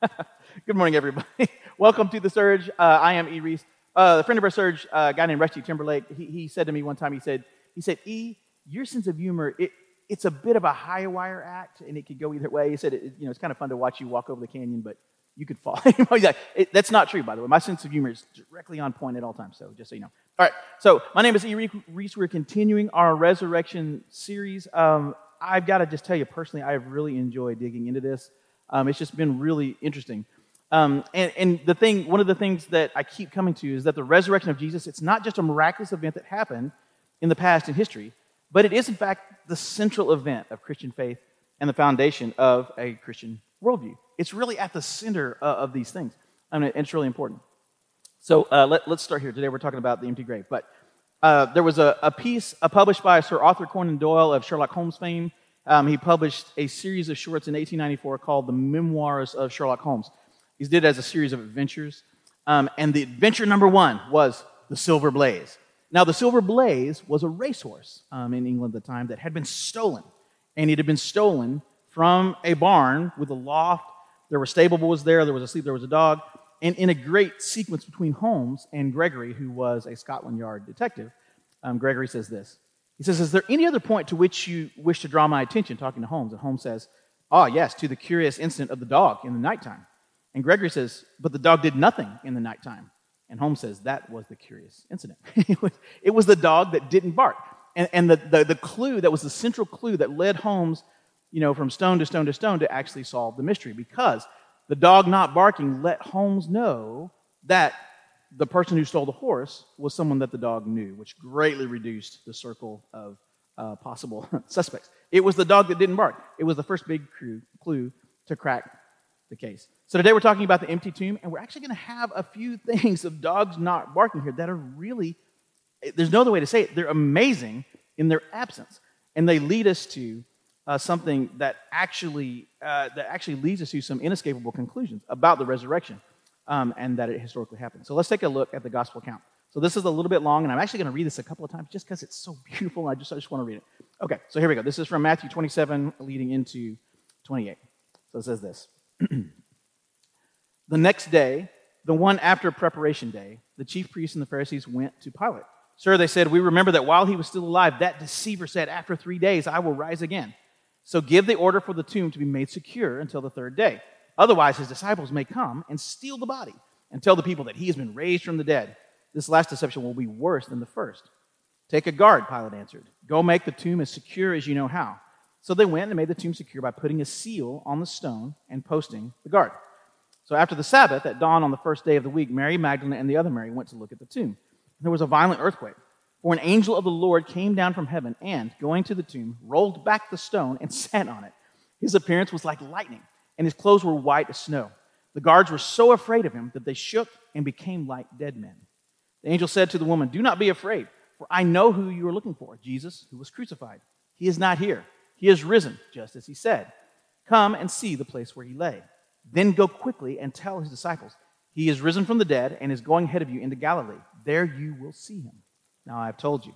Good morning, everybody. Welcome to the Surge. Uh, I am E. Reese. Uh, a friend of our Surge, uh, a guy named Rusty Timberlake, he, he said to me one time, he said, he said, E, your sense of humor, it, it's a bit of a high wire act, and it could go either way. He said, it, you know, it's kind of fun to watch you walk over the canyon, but you could fall. Like, it, that's not true, by the way. My sense of humor is directly on point at all times, so just so you know. All right, so my name is E. Reese. We're continuing our resurrection series. Um, I've got to just tell you personally, I've really enjoyed digging into this. Um, it's just been really interesting. Um, and, and the thing, one of the things that I keep coming to is that the resurrection of Jesus, it's not just a miraculous event that happened in the past in history, but it is in fact the central event of Christian faith and the foundation of a Christian worldview. It's really at the center uh, of these things. I mean, it's really important. So uh, let, us start here. Today we're talking about the empty grave. But uh, there was a, a piece uh, published by Sir Arthur Conan Doyle of Sherlock Holmes fame. Um, he published a series of shorts in 1894 called The Memoirs of Sherlock Holmes. He did it as a series of adventures. Um, and the adventure number one was the Silver Blaze. Now, the Silver Blaze was a racehorse um, in England at the time that had been stolen. And it had been stolen from a barn with a loft. There were stable boys there, there was a sleep, there was a dog. And in a great sequence between Holmes and Gregory, who was a Scotland Yard detective, um, Gregory says this. He says, Is there any other point to which you wish to draw my attention, talking to Holmes? And Holmes says, Ah, oh, yes, to the curious incident of the dog in the nighttime. And Gregory says, But the dog did nothing in the nighttime. And Holmes says, That was the curious incident. it, was, the dog that didn't bark. And, and the, the, the clue that was the central clue that led Holmes, you know, from stone to stone to stone to actually solve the mystery because the dog not barking let Holmes know that the person who stole the horse was someone that the dog knew, which greatly reduced the circle of uh, possible suspects. It was the dog that didn't bark. It was the first big clue to crack the case. So today we're talking about the empty tomb, and we're actually going to have a few things of dogs not barking here that are really, there's no other way to say it, they're amazing in their absence. And they lead us to uh, something that actually, uh, that actually leads us to some inescapable conclusions about the resurrection um, and that it historically happened. So let's take a look at the gospel account. So this is a little bit long, and I'm actually going to read this a couple of times just because it's so beautiful. I just, I just want to read it. Okay, so here we go. This is from Matthew 27 leading into 28. So it says this. the next day, the one after preparation day, the chief priests and the Pharisees went to Pilate. Sir, they said, we remember that while he was still alive, that deceiver said, After three days, I will rise again. So give the order for the tomb to be made secure until the third day. Otherwise, his disciples may come and steal the body and tell the people that he has been raised from the dead. This last deception will be worse than the first. Take a guard, Pilate answered. Go make the tomb as secure as you know how. So they went and made the tomb secure by putting a seal on the stone and posting the guard. So after the Sabbath, at dawn on the first day of the week, Mary Magdalene and the other Mary went to look at the tomb. There was a violent earthquake, for an angel of the Lord came down from heaven and, going to the tomb, rolled back the stone and sat on it. His appearance was like lightning, and his clothes were white as snow. The guards were so afraid of him that they shook and became like dead men. The angel said to the woman, Do not be afraid, for I know who you are looking for Jesus, who was crucified. He is not here he has risen, just as he said. Come and see the place where he lay. Then go quickly and tell his disciples, He is risen from the dead and is going ahead of you into Galilee. There you will see him. Now I have told you.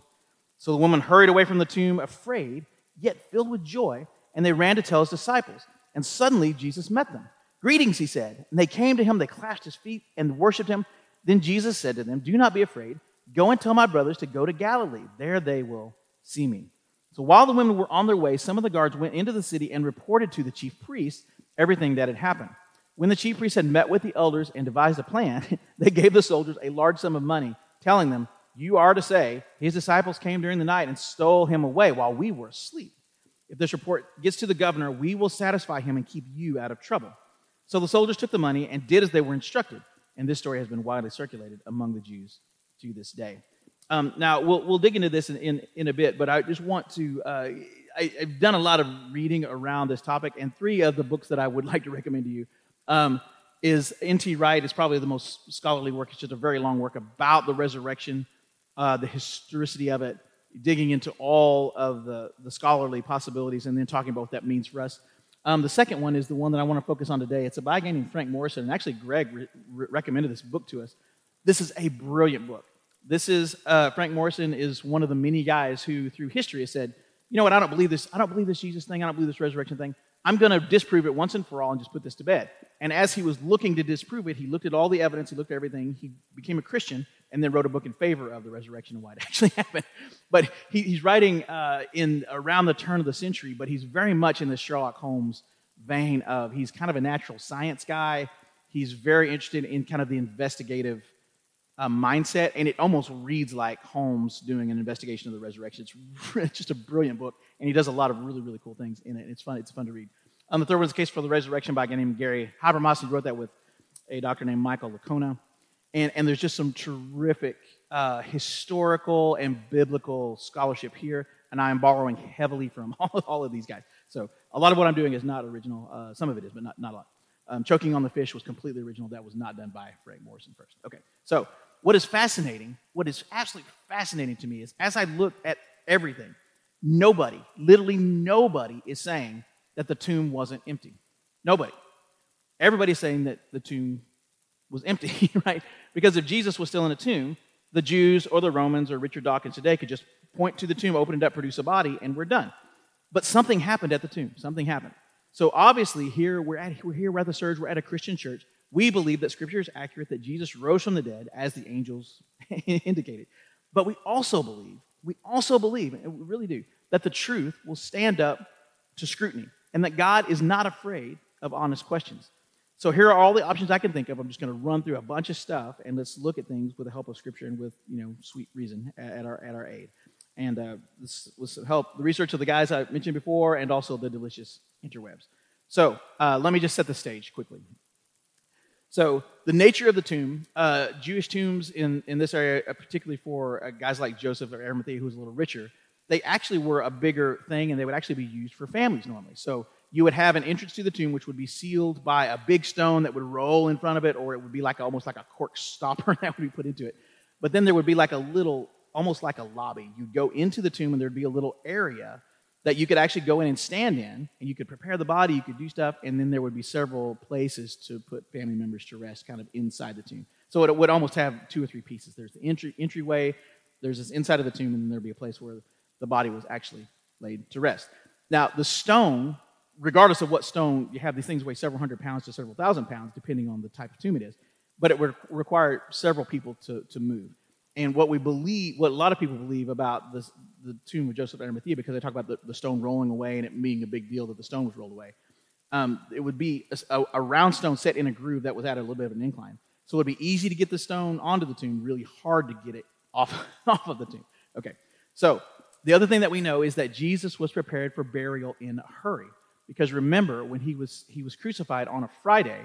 So the woman hurried away from the tomb, afraid, yet filled with joy, and they ran to tell his disciples. And suddenly Jesus met them. Greetings, he said. And they came to him, they clashed his feet and worshiped him. Then Jesus said to them, Do not be afraid. Go and tell my brothers to go to Galilee. There they will see me. So while the women were on their way, some of the guards went into the city and reported to the chief priests everything that had happened. When the chief priests had met with the elders and devised a plan, they gave the soldiers a large sum of money, telling them, You are to say, his disciples came during the night and stole him away while we were asleep. If this report gets to the governor, we will satisfy him and keep you out of trouble. So the soldiers took the money and did as they were instructed. And this story has been widely circulated among the Jews to this day. Um, now, we'll, we'll dig into this in, in, in, a bit, but I just want to. Uh, I, have done a lot of reading around this topic, and three of the books that I would like to recommend to you um, is N.T. Wright is probably the most scholarly work. It's just a very long work about the resurrection, uh, the historicity of it, digging into all of the, the scholarly possibilities, and then talking about what that means for us. Um, the second one is the one that I want to focus on today. It's a guy named Frank Morison, and actually Greg re- re- recommended this book to us. This is a brilliant book. This is uh, Frank Morison is one of the many guys who, through history, has said, you know what? I don't believe this. I don't believe this Jesus thing. I don't believe this resurrection thing. I'm going to disprove it once and for all and just put this to bed. And as he was looking to disprove it, he looked at all the evidence, he looked at everything, he became a Christian, and then wrote a book in favor of the resurrection and why it actually happened. But he, he's writing uh, in around the turn of the century, but he's very much in the Sherlock Holmes vein of he's kind of a natural science guy. He's very interested in kind of the investigative uh, mindset, and it almost reads like Holmes doing an investigation of the resurrection. It's, just a brilliant book, and he does a lot of really, really cool things in it. It's fun. It's fun to read. Um, the third one's a Case for the Resurrection by a guy named Gary Habermas. He wrote that with a doctor named Michael Licona. And, and there's just some terrific uh, historical and biblical scholarship here, and I am borrowing heavily from all, all of these guys. So a lot of what I'm doing is not original. Uh, some of it is, but not, not a lot. Um, Choking on the Fish was completely original. That was not done by Frank Morison first. Okay, so what is fascinating, what is absolutely fascinating to me is as I look at everything, nobody, literally nobody, is saying that the tomb wasn't empty. Nobody. Everybody's saying that the tomb was empty, right? Because if Jesus was still in a tomb, the Jews or the Romans or Richard Dawkins today could just point to the tomb, open it up, produce a body, and we're done. But something happened at the tomb. Something happened. So obviously, here we're at we're here at the Surge, we're at a Christian church. We believe that Scripture is accurate, that Jesus rose from the dead, as the angels indicated. But we also believe, we also believe, and we really do, that the truth will stand up to scrutiny, and that God is not afraid of honest questions. So here are all the options I can think of. I'm just going to run through a bunch of stuff and let's look at things with the help of Scripture and with you know sweet reason at our at our aid. And uh, this will help the research of the guys I mentioned before and also the delicious interwebs. So uh, let me just set the stage quickly. So the nature of the tomb, uh, Jewish tombs in, in this area, uh, particularly for uh, guys like Joseph of Arimathea, who was a little richer, they actually were a bigger thing and they would actually be used for families normally. So you would have an entrance to the tomb which would be sealed by a big stone that would roll in front of it, or it would be like almost like a cork stopper that would be put into it. But then there would be like a little, almost like a lobby. You'd go into the tomb and there'd be a little area that you could actually go in and stand in, and you could prepare the body, you could do stuff, and then there would be several places to put family members to rest kind of inside the tomb. So it would almost have two or three pieces. There's the entry, entryway, there's this inside of the tomb, and then there'd be a place where the body was actually laid to rest. Now, the stone regardless of what stone, you have these things weigh several hundred pounds to several thousand pounds, depending on the type of tomb it is. But it would require several people to, to move. And what we believe, what a lot of people believe about this, the tomb of Joseph of Arimathea, because they talk about the, the, stone rolling away and it being a big deal that the stone was rolled away, um, it would be a, a, round stone set in a groove that was at a little bit of an incline. So it would be easy to get the stone onto the tomb, really hard to get it off, off of the tomb. Okay, so the other thing that we know is that Jesus was prepared for burial in a hurry. Because remember, when he was, he was crucified on a Friday,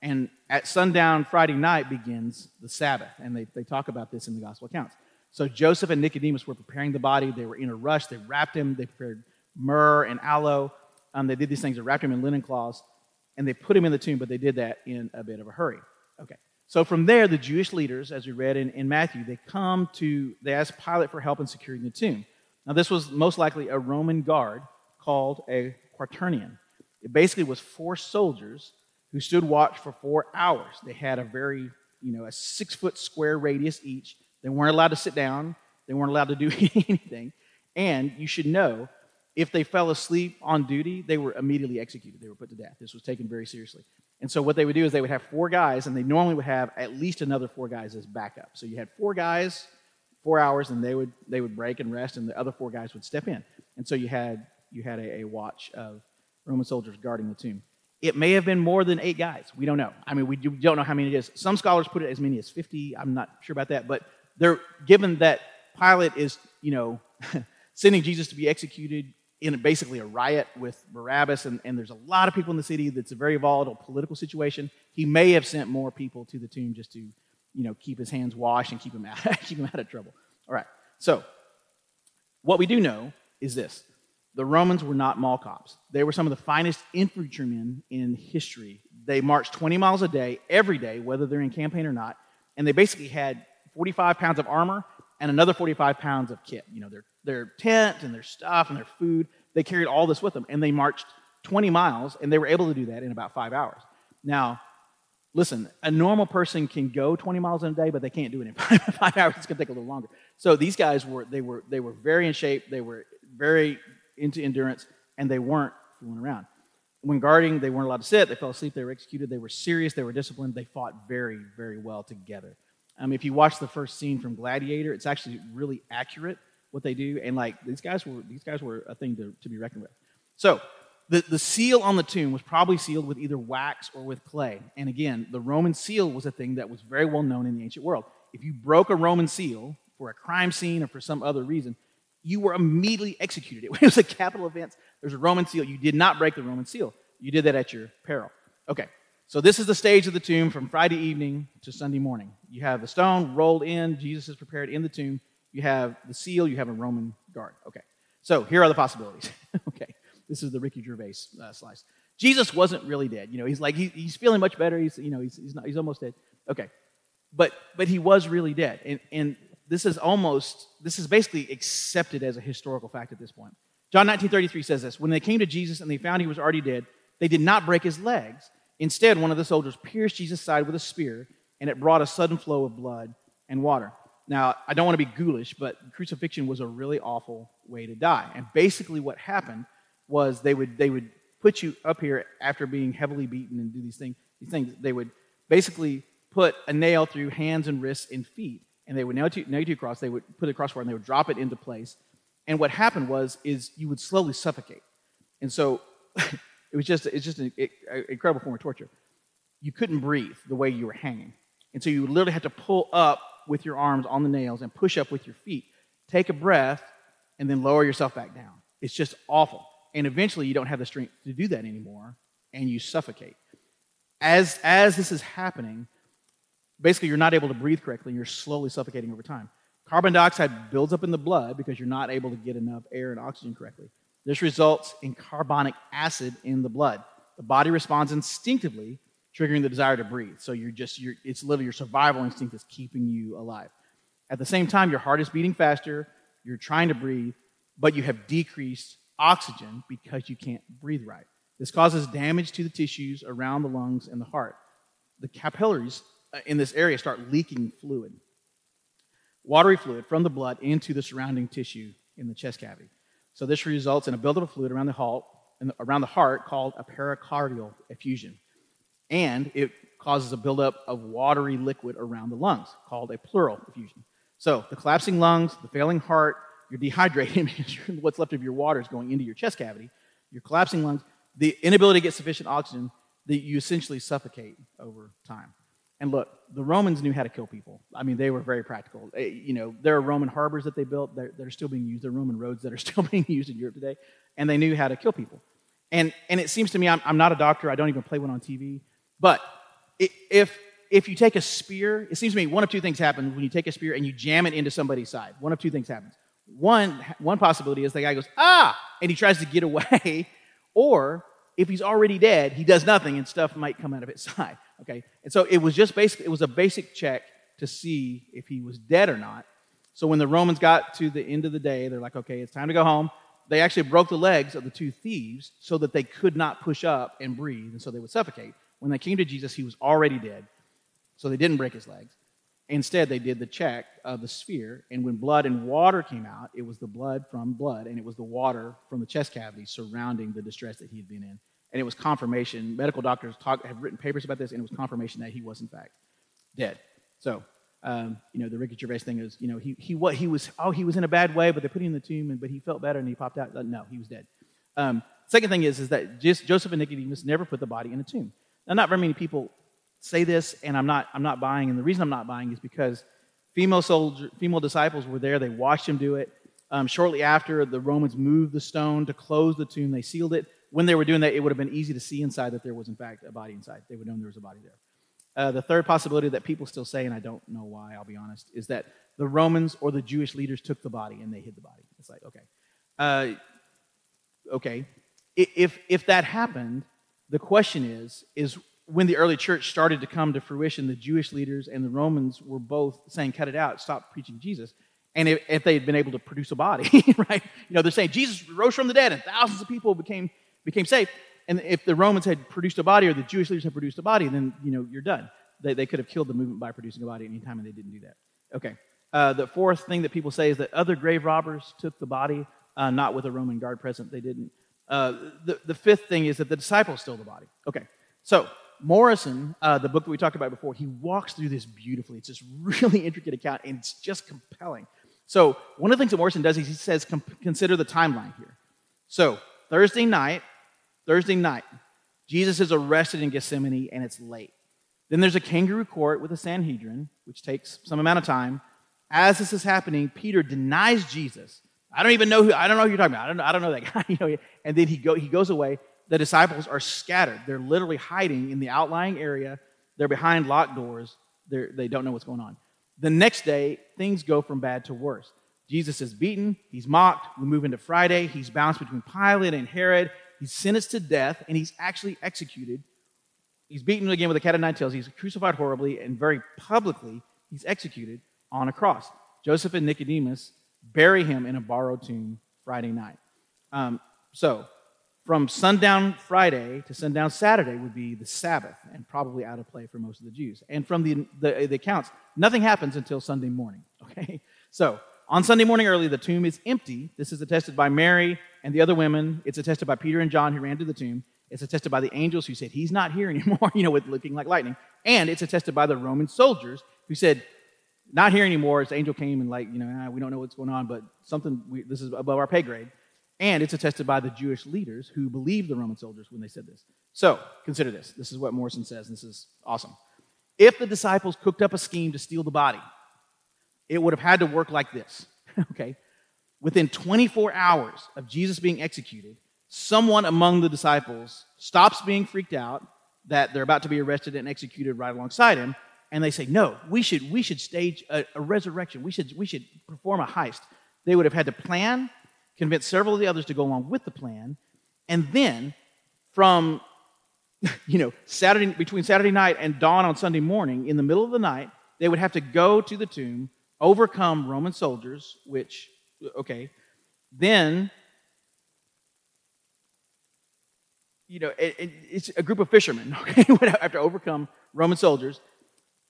and at sundown Friday night begins the Sabbath. And they, they talk about this in the gospel accounts. So Joseph and Nicodemus were preparing the body. They were in a rush. They wrapped him. They prepared myrrh and aloe. Um, they did these things. They wrapped him in linen cloths. And they put him in the tomb, but they did that in a bit of a hurry. Okay. So from there, the Jewish leaders, as we read in, in Matthew, they come to, they ask Pilate for help in securing the tomb. Now, this was most likely a Roman guard called a quaternion. It basically was four soldiers who stood watch for four hours. They had a very, you know, a six foot square radius each. They weren't allowed to sit down, they weren't allowed to do anything. And you should know if they fell asleep on duty, they were immediately executed. They were put to death. This was taken very seriously. And so what they would do is they would have four guys, and they normally would have at least another four guys as backup. So you had four guys, four hours, and they would they would break and rest, and the other four guys would step in. And so you had you had a, a watch of Roman soldiers guarding the tomb. It may have been more than eight guys. We don't know. I mean, we don't know how many it is. Some scholars put it as many as 50. I'm not sure about that. But they're given that Pilate is, you know, sending Jesus to be executed in basically a riot with Barabbas, and, and there's a lot of people in the city that's a very volatile political situation. He may have sent more people to the tomb just to, you know, keep his hands washed and keep him out, keep him out of trouble. All right. So, what we do know is this the Romans were not mall cops. They were some of the finest infantrymen in history. They marched 20 miles a day, every day, whether they're in campaign or not, and they basically had 45 pounds of armor and another 45 pounds of kit. You know, their, their tent and their stuff and their food. They carried all this with them, and they marched 20 miles, and they were able to do that in about five hours. Now, listen, a normal person can go 20 miles in a day, but they can't do it in five, five hours. It's going to take a little longer. So these guys were they were they were very in shape. They were very into endurance, and they weren't fooling around. when guarding, they weren't allowed to sit. They fell asleep. They were executed. They were serious. They were disciplined. They fought very, very well together. Um, if you watch the first scene from Gladiator, it's actually really accurate what they do. And like these guys were, these guys were a thing to, to be reckoned with. So the, the seal on the tomb was probably sealed with either wax or with clay. And again, the Roman seal was a thing that was very well known in the ancient world. If you broke a Roman seal for a crime scene or for some other reason, you were immediately executed. It was a capital offense. There's a Roman seal. You did not break the Roman seal. You did that at your peril. Okay, so this is the stage of the tomb from Friday evening to Sunday morning. You have the stone rolled in. Jesus is prepared in the tomb. You have the seal. You have a Roman guard. Okay, so here are the possibilities. okay, this is the Ricky Gervais uh, slice. Jesus wasn't really dead. You know, he's like he, he's feeling much better. He's you know he's he's, not, he's almost dead. Okay, but but he was really dead, and and this is almost, this is basically accepted as a historical fact at this point. John 19:33 says this, when they came to Jesus and they found he was already dead, they did not break his legs. Instead, one of the soldiers pierced Jesus' side with a spear, and it brought a sudden flow of blood and water. Now, I don't want to be ghoulish, but crucifixion was a really awful way to die. And basically what happened was they would they would put you up here after being heavily beaten and do these things. These things they would basically put a nail through hands and wrists and feet and they would nail you, nail you to a cross. They would put a crossbar and they would drop it into place. And what happened was, is you would slowly suffocate. And so it was just, it's just an, incredible form of torture. You couldn't breathe the way you were hanging. And so you literally had to pull up with your arms on the nails and push up with your feet, take a breath, and then lower yourself back down. It's just awful. And eventually you don't have the strength to do that anymore, and you suffocate. As, as this is happening, basically you're not able to breathe correctly and you're slowly suffocating over time. Carbon dioxide builds up in the blood because you're not able to get enough air and oxygen correctly. This results in carbonic acid in the blood. The body responds instinctively, triggering the desire to breathe. So you're just, you're, it's literally your survival instinct that's keeping you alive. At the same time, your heart is beating faster, you're trying to breathe, but you have decreased oxygen because you can't breathe right. This causes damage to the tissues around the lungs and the heart. The capillaries Uh, in this area start leaking fluid, watery fluid from the blood into the surrounding tissue in the chest cavity. So this results in a buildup of fluid around the heart, around the heart called a pericardial effusion. And it causes a buildup of watery liquid around the lungs called a pleural effusion. So the collapsing lungs, the failing heart, you're dehydrated what's left of your water is going into your chest cavity. Your collapsing lungs, the inability to get sufficient oxygen, that you essentially suffocate over time. And look, the Romans knew how to kill people. I mean, they were very practical. Eh, you know, there are Roman harbors that they built that are still being used. There are Roman roads that are still being used in Europe today. And they knew how to kill people. And, and it seems to me, I'm, I'm not a doctor. I don't even play one on TV. But if, if you take a spear, it seems to me one of two things happen when you take a spear and you jam it into somebody's side. One of two things happens. One, one possibility is the guy goes, ah, and he tries to get away. Or if he's already dead, he does nothing and stuff might come out of his side. Okay? And so it was just basically, it was a basic check to see if he was dead or not. So when the Romans got to the end of the day, they're like, okay, it's time to go home. They actually broke the legs of the two thieves so that they could not push up and breathe, and so they would suffocate. When they came to Jesus, he was already dead, so they didn't break his legs. Instead, they did the check of the sphere, and when blood and water came out, it was the blood from blood, and it was the water from the chest cavity surrounding the distress that he had been in and it was confirmation. Medical doctors talk, have written papers about this, and it was confirmation that he was in fact dead. So, um, you know, the Ricky Gervais thing is, you know, he, he, what, he was, oh, he was in a bad way, but they put him in the tomb, and, but he felt better and he popped out. No, he was dead. Um, second thing is, is that just Joseph and Nicodemus never put the body in a tomb. Now, not very many people say this, and I'm not, I'm not buying. And the reason I'm not buying is because female soldier, female disciples were there. They watched him do it. Um, shortly after, the Romans moved the stone to close the tomb. They sealed it when they were doing that, it would have been easy to see inside that there was, in fact, a body inside. They would know there was a body there. Uh, the third possibility that people still say, and I don't know why, I'll be honest, is that the Romans or the Jewish leaders took the body and they hid the body. It's like, okay. Uh, okay. If, if that happened, the question is, is when the early church started to come to fruition, the Jewish leaders and the Romans were both saying, cut it out, stop preaching Jesus. And if, if they had been able to produce a body, right? You know, they're saying Jesus rose from the dead and thousands of people became became saved. And if the Romans had produced a body or the Jewish leaders had produced a body, then you know you're done. They, they could have killed the movement by producing a body any time, and they didn't do that. Okay. Uh, the fourth thing that people say is that other grave robbers took the body, uh, not with a Roman guard present. They didn't. Uh, the, the fifth thing is that the disciples stole the body. Okay, so Morison, uh, the book that we talked about before, he walks through this beautifully. It's this really intricate account, and it's just compelling. So, one of the things that Morison does is he says, consider the timeline here. So, Thursday night, Thursday night, Jesus is arrested in Gethsemane, and it's late. Then there's a kangaroo court with a Sanhedrin, which takes some amount of time. As this is happening, Peter denies Jesus. I don't even know who, I don't know who you're talking about. I don't, I don't know that guy. You know, and then he, go, he goes away the disciples are scattered. They're literally hiding in the outlying area. They're behind locked doors. They're, they don't know what's going on. The next day, things go from bad to worse. Jesus is beaten. He's mocked. We move into Friday. He's bounced between Pilate and Herod. He's sentenced to death, and he's actually executed. He's beaten again with a cat of nine tails. He's crucified horribly, and very publicly, he's executed on a cross. Joseph and Nicodemus bury him in a borrowed tomb Friday night. Um, so, from sundown Friday to sundown Saturday would be the Sabbath, and probably out of play for most of the Jews. And from the, the, the accounts, nothing happens until Sunday morning. Okay? So, on Sunday morning early, the tomb is empty. This is attested by Mary and the other women. It's attested by Peter and John who ran to the tomb. It's attested by the angels who said, He's not here anymore, you know, with looking like lightning. And it's attested by the Roman soldiers who said, Not here anymore. This angel came and, like, you know, ah, we don't know what's going on, but something, we, this is above our pay grade. And it's attested by the Jewish leaders who believed the Roman soldiers when they said this. So, consider this. This is what Morison says, and this is awesome. If the disciples cooked up a scheme to steal the body, it would have had to work like this. okay? Within 24 hours of Jesus being executed, someone among the disciples stops being freaked out that they're about to be arrested and executed right alongside him, and they say, No, we should, we should stage a, a resurrection. We should, we should perform a heist. They would have had to plan convince several of the others to go along with the plan, and then from you know Saturday between Saturday night and dawn on Sunday morning, in the middle of the night, they would have to go to the tomb, overcome Roman soldiers, which okay, then you know it, it, it's a group of fishermen okay would have to overcome Roman soldiers.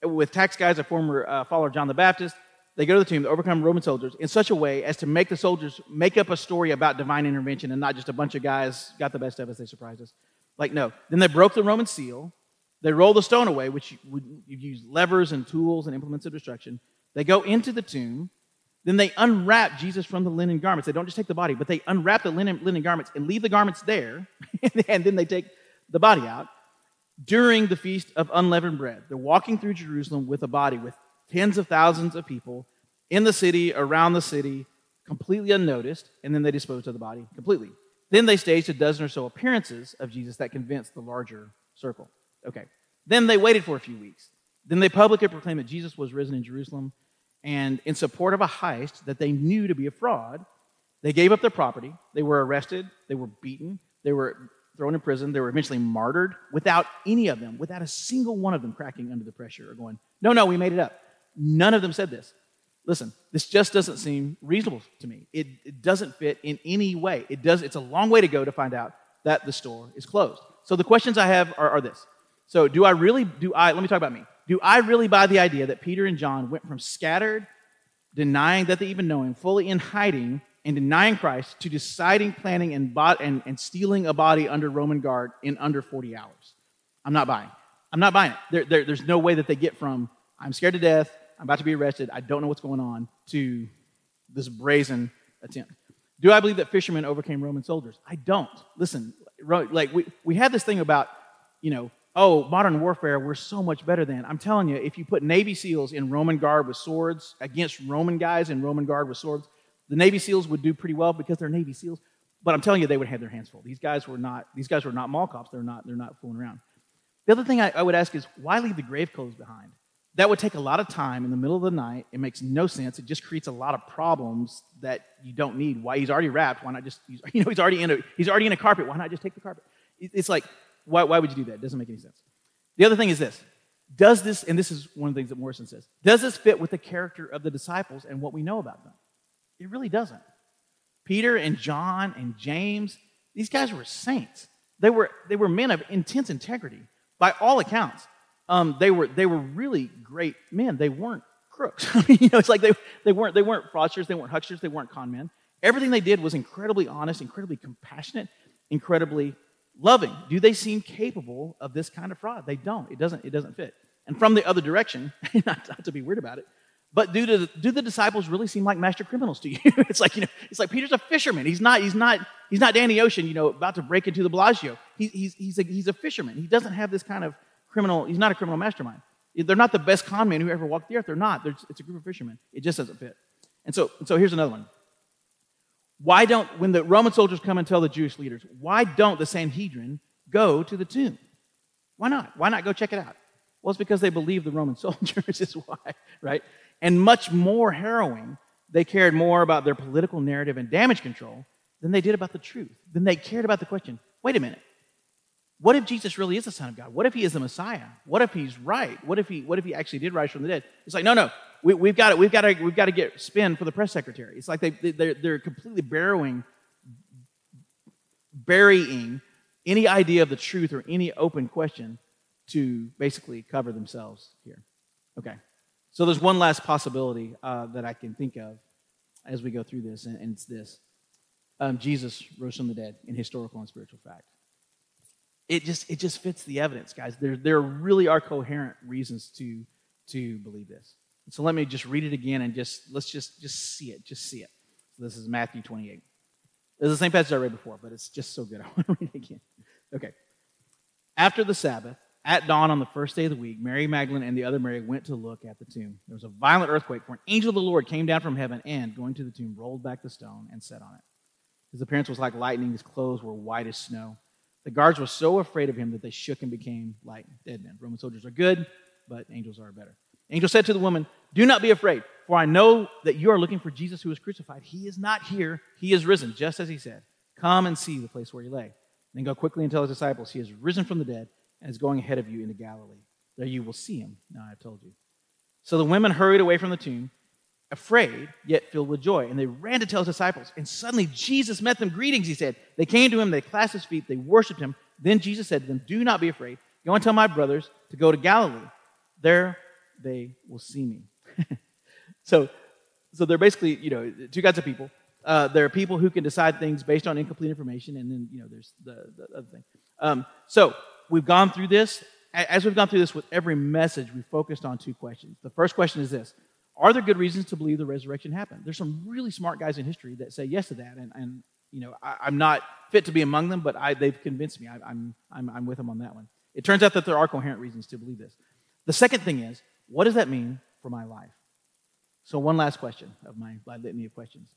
With tax guys, a former uh, follower of John the Baptist they go to the tomb to overcome Roman soldiers in such a way as to make the soldiers make up a story about divine intervention and not just a bunch of guys got the best of us, they surprised us. Like, no. Then they broke the Roman seal. They roll the stone away, which would use levers and tools and implements of destruction. They go into the tomb. Then they unwrap Jesus from the linen garments. They don't just take the body, but they unwrap the linen, linen garments and leave the garments there. and then they take the body out during the feast of unleavened bread. They're walking through Jerusalem with a body with tens of thousands of people in the city, around the city, completely unnoticed, and then they disposed of the body completely. Then they staged a dozen or so appearances of Jesus that convinced the larger circle. Okay. Then they waited for a few weeks. Then they publicly proclaimed that Jesus was risen in Jerusalem, and in support of a heist that they knew to be a fraud, they gave up their property. They were arrested. They were beaten. They were thrown in prison. They were eventually martyred without any of them, without a single one of them cracking under the pressure or going, No, no, we made it up. None of them said this. Listen, this just doesn't seem reasonable to me. It, it, doesn't fit in any way. It does, it's a long way to go to find out that the store is closed. So the questions I have are, are this. So do I really, do I, let me talk about me. Do I really buy the idea that Peter and John went from scattered, denying that they even know him, fully in hiding, and denying Christ, to deciding, planning, and, bot, and, and stealing a body under Roman guard in under 40 hours? I'm not buying. I'm not buying it. There, there, there's no way that they get from I'm scared to death, I'm about to be arrested, I don't know what's going on, to this brazen attempt. Do I believe that fishermen overcame Roman soldiers? I don't. Listen, like we, we had this thing about, you know, oh, modern warfare, we're so much better than. I'm telling you, if you put Navy SEALs in Roman garb with swords against Roman guys in Roman garb with swords, the Navy SEALs would do pretty well because they're Navy SEALs. But I'm telling you, they would have their hands full. These guys were not. These guys were not mall cops. They're not. They're not fooling around. The other thing I, I would ask is why leave the grave clothes behind? That would take a lot of time in the middle of the night. It makes no sense. It just creates a lot of problems that you don't need. Why he's already wrapped? Why not just you know he's already in a he's already in a carpet. Why not just take the carpet? It's like why, why would you do that? It doesn't make any sense. The other thing is this: Does this and this is one of the things that Morison says? Does this fit with the character of the disciples and what we know about them? It really doesn't. Peter and John and James, these guys were saints. They were they were men of intense integrity by all accounts um, they were they were really great men. They weren't crooks. I mean, you know, it's like they, they weren't they weren't fraudsters, they weren't hucksters, they weren't con men. Everything they did was incredibly honest, incredibly compassionate, incredibly loving? Do they seem capable of this kind of fraud? They don't. It doesn't, it doesn't fit. And from the other direction, not, not to be weird about it, but do the, do the disciples really seem like master criminals to you? it's like, you know, it's like Peter's a fisherman. He's not, he's not, he's not Danny Ocean, you know, about to break into the Bellagio. He, he's, he's, a, he's a fisherman. He doesn't have this kind of criminal, he's not a criminal mastermind. They're not the best con men who ever walked the earth. They're not. They're, it's a group of fishermen. It just doesn't fit. And so, and so here's another one. Why don't, when the Roman soldiers come and tell the Jewish leaders, why don't the Sanhedrin go to the tomb? Why not? Why not go check it out? Well, it's because they believe the Roman soldiers is why, right? And much more harrowing, they cared more about their political narrative and damage control than they did about the truth. Then they cared about the question wait a minute, what if Jesus really is the Son of God? What if he is the Messiah? What if he's right? What if he, what if he actually did rise from the dead? It's like, no, no, we, have got to, we've got to, we've got to get spin for the press secretary. It's like they, they're, they're completely burying, burying any idea of the truth or any open question to basically cover themselves here. Okay. So there's one last possibility uh, that I can think of as we go through this, and, and it's this um, Jesus rose from the dead in historical and spiritual fact. It just, it just fits the evidence, guys. There, there really are coherent reasons to, to believe this. So let me just read it again and just let's just just see it. Just see it. So this is Matthew 28. This is the same passage I read before, but it's just so good. I want to read it again. Okay. After the Sabbath, at dawn on the first day of the week, Mary Magdalene and the other Mary went to look at the tomb. There was a violent earthquake, for an angel of the Lord came down from heaven and, going to the tomb, rolled back the stone and sat on it. His appearance was like lightning, his clothes were white as snow. The guards were so afraid of him that they shook and became like dead men. Roman soldiers are good, but angels are better. Angel said to the woman, Do not be afraid, for I know that you are looking for Jesus who was crucified. He is not here, he is risen, just as he said. Come and see the place where he lay. Then go quickly and tell his disciples, He has risen from the dead and is going ahead of you into Galilee. There you will see him. Now I have told you. So the women hurried away from the tomb, afraid, yet filled with joy. And they ran to tell his disciples. And suddenly Jesus met them. Greetings, he said. They came to him, they clasped his feet, they worshiped him. Then Jesus said to them, Do not be afraid. Go and tell my brothers to go to Galilee. There they will see me. so, so they're basically, you know, two kinds of people. Uh, there are people who can decide things based on incomplete information, and then, you know, there's the, the other thing. Um, so, we've gone through this. As we've gone through this with every message, we focused on two questions. The first question is this Are there good reasons to believe the resurrection happened? There's some really smart guys in history that say yes to that, and, and you know, I, am not fit to be among them, but I, they've convinced me. I, I'm, I'm, I'm with them on that one. It turns out that there are coherent reasons to believe this. The second thing is, what does that mean for my life? So, one last question of my, my litany of questions.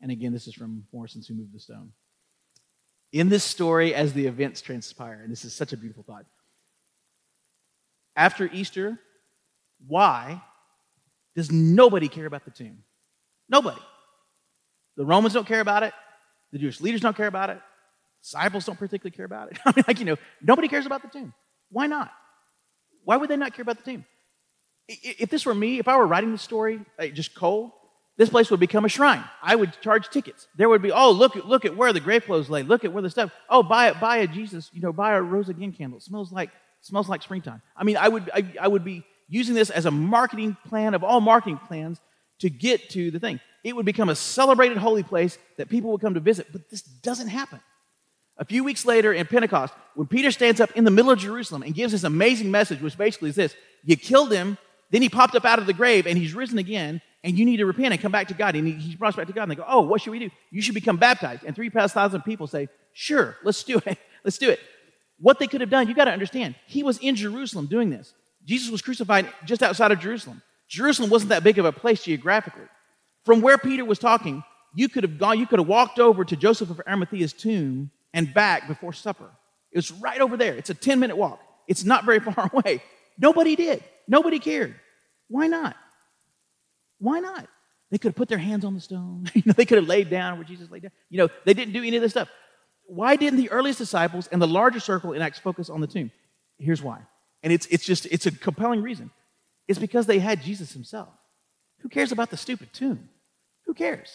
And again, this is from Morison's Who Moved the Stone. In this story, as the events transpire, and this is such a beautiful thought, after Easter, why does nobody care about the tomb? Nobody. The Romans don't care about it. The Jewish leaders don't care about it. Disciples don't particularly care about it. I mean, like, you know, nobody cares about the tomb. Why not? Why would they not care about the tomb? If this were me, if I were writing the story just cold, this place would become a shrine. I would charge tickets. There would be, oh, look look at where the grave clothes lay. Look at where the stuff. Oh, buy it, buy a Jesus, you know, buy a rose again candle. It smells like smells like springtime. I mean, I would I, I would be using this as a marketing plan of all marketing plans to get to the thing. It would become a celebrated holy place that people would come to visit. But this doesn't happen. A few weeks later in Pentecost, when Peter stands up in the middle of Jerusalem and gives this amazing message, which basically is this You killed him, then he popped up out of the grave and he's risen again, and you need to repent and come back to God. And he, he's brought us back to God. And they go, Oh, what should we do? You should become baptized. And 3,000 people say, Sure, let's do it. Let's do it. What they could have done, you got to understand, he was in Jerusalem doing this. Jesus was crucified just outside of Jerusalem. Jerusalem wasn't that big of a place geographically. From where Peter was talking, you could have gone, you could have walked over to Joseph of Arimathea's tomb and back before supper. It was right over there. It's a 10 minute walk. It's not very far away. Nobody did. Nobody cared. Why not? Why not? They could have put their hands on the stone. you know, they could have laid down where Jesus laid down. You know, they didn't do any of this stuff. Why didn't the earliest disciples and the larger circle in Acts focus on the tomb? Here's why. And it's, it's just, it's a compelling reason. It's because they had Jesus himself. Who cares about the stupid tomb? Who cares?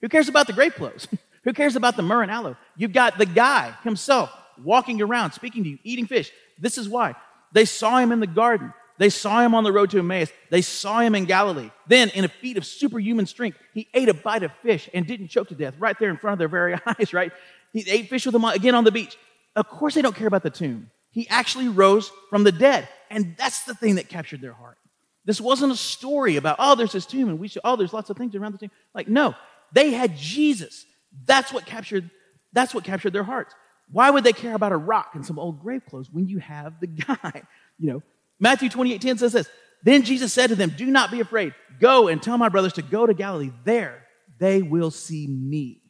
Who cares about the grave clothes? Who cares about the myrrh and aloe? You've got the guy himself walking around, speaking to you, eating fish. This is why. They saw him in the garden. They saw him on the road to Emmaus. They saw him in Galilee. Then, in a feat of superhuman strength, he ate a bite of fish and didn't choke to death right there in front of their very eyes, right? He ate fish with them again on the beach. Of course, they don't care about the tomb. He actually rose from the dead. And that's the thing that captured their heart. This wasn't a story about, oh, there's this tomb and we should, oh, there's lots of things around the tomb. Like, no, they had Jesus. That's what captured, that's what captured their hearts. Why would they care about a rock and some old grave clothes when you have the guy? You know, Matthew 28 10 says this. Then Jesus said to them, Do not be afraid. Go and tell my brothers to go to Galilee. There they will see me.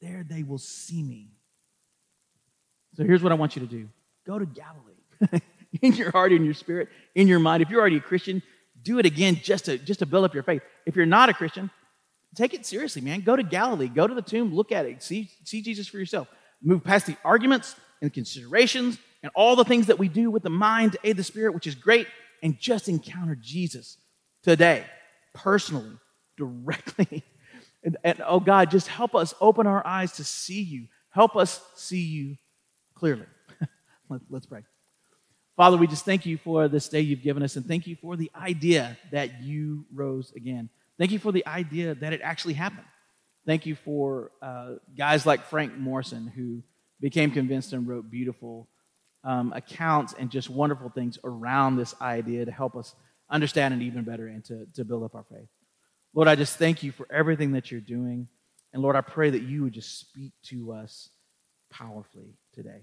There they will see me. So here's what I want you to do go to Galilee. in your heart, in your spirit, in your mind. If you're already a Christian, do it again just to, just to build up your faith. If you're not a Christian, take it seriously, man. Go to Galilee, go to the tomb, look at it, see, see Jesus for yourself. Move past the arguments and considerations and all the things that we do with the mind to aid the spirit, which is great, and just encounter Jesus today, personally, directly. And, and oh God, just help us open our eyes to see you. Help us see you clearly. Let, let's pray. Father, we just thank you for this day you've given us, and thank you for the idea that you rose again. Thank you for the idea that it actually happened. Thank you for uh, guys like Frank Morison, who became convinced and wrote beautiful um, accounts and just wonderful things around this idea to help us understand it even better and to, to build up our faith. Lord, I just thank you for everything that you're doing. And Lord, I pray that you would just speak to us powerfully today.